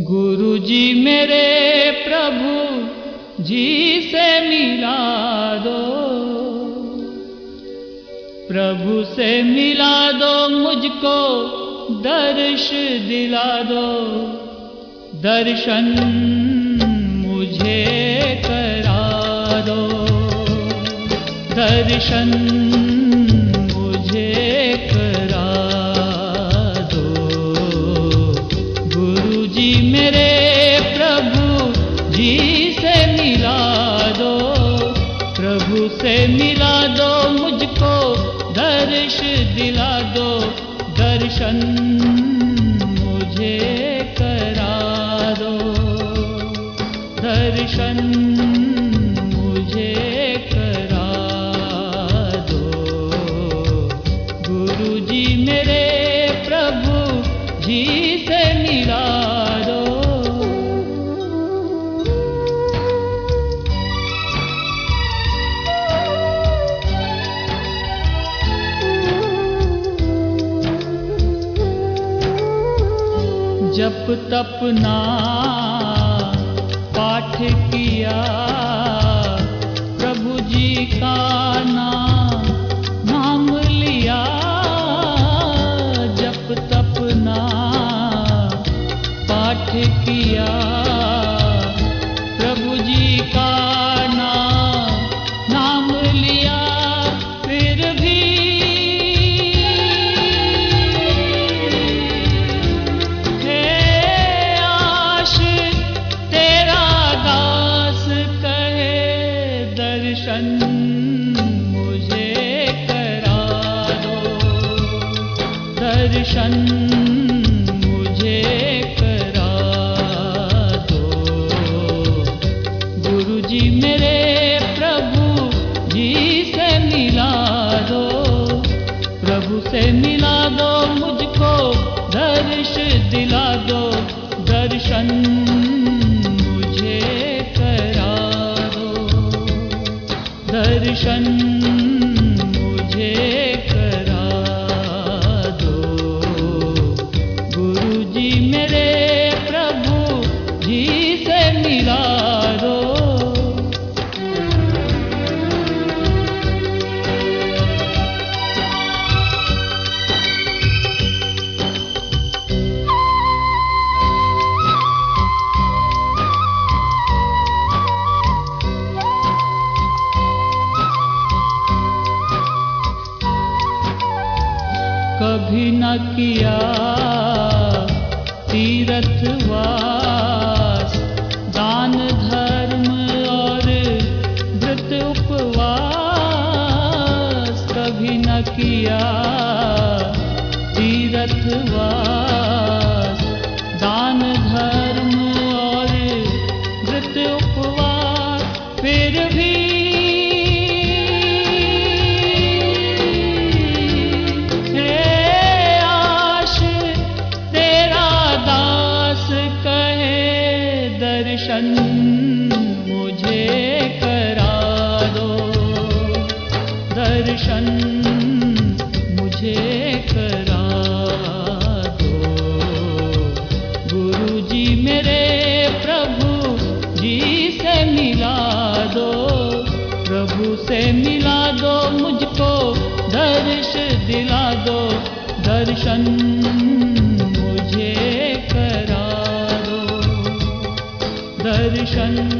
गुरु जी मेरे प्रभु, जी से मिला दो। प्रभु से मिला दो, मुझको दर्श दिला दो। दर्शन मुझे करा दो। दर्शन मिला दो, प्रभु से मिला दो, मुझको दर्श दिला दो, दर्शन मुझे करा दो। दर्शन मुझे करा दो। गुरु जी मेरे प्रभु जी जप तपना पाठ किया। दर्शन मुझे करा दो। गुरु जी मेरे प्रभु जी से मिला दो। प्रभु से मिला दो, मुझको दर्श दिला दो। दर्शन मुझे करा दो। दर्शन मुझे कभी न किया। तीर्थवास, दान धर्म और व्रत उपवास कभी न किया। तीर्थवास, दान धर्म और व्रत उपवास, फिर भी दर्शन मुझे करा दो। दर्शन मुझे करा दो। गुरु जी मेरे प्रभु जी से मिला दो। प्रभु से मिला दो, मुझको दर्श दिला दो। दर्शन दर्शन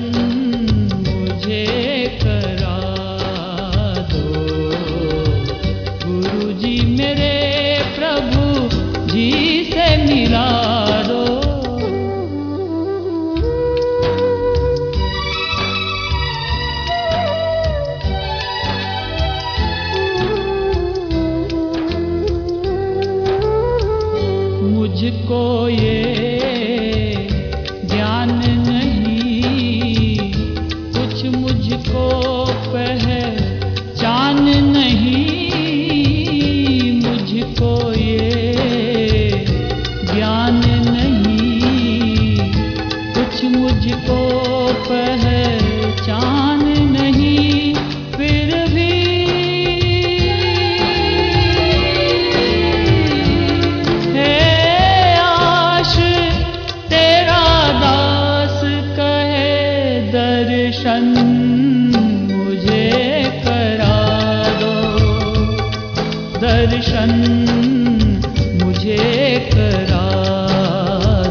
मुझे करा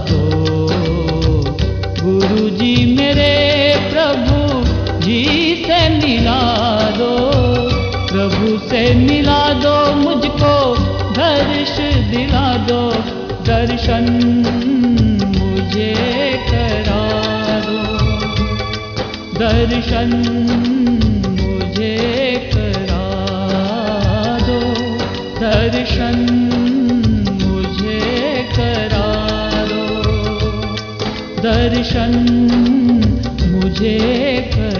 दो। गुरु जी मेरे प्रभु जी से मिला दो। प्रभु से मिला दो, मुझको दर्श दिला दो। दर्शन मुझे करा दो। दर्शन मुझे दर्शन मुझे करा दर्शन मुझे करा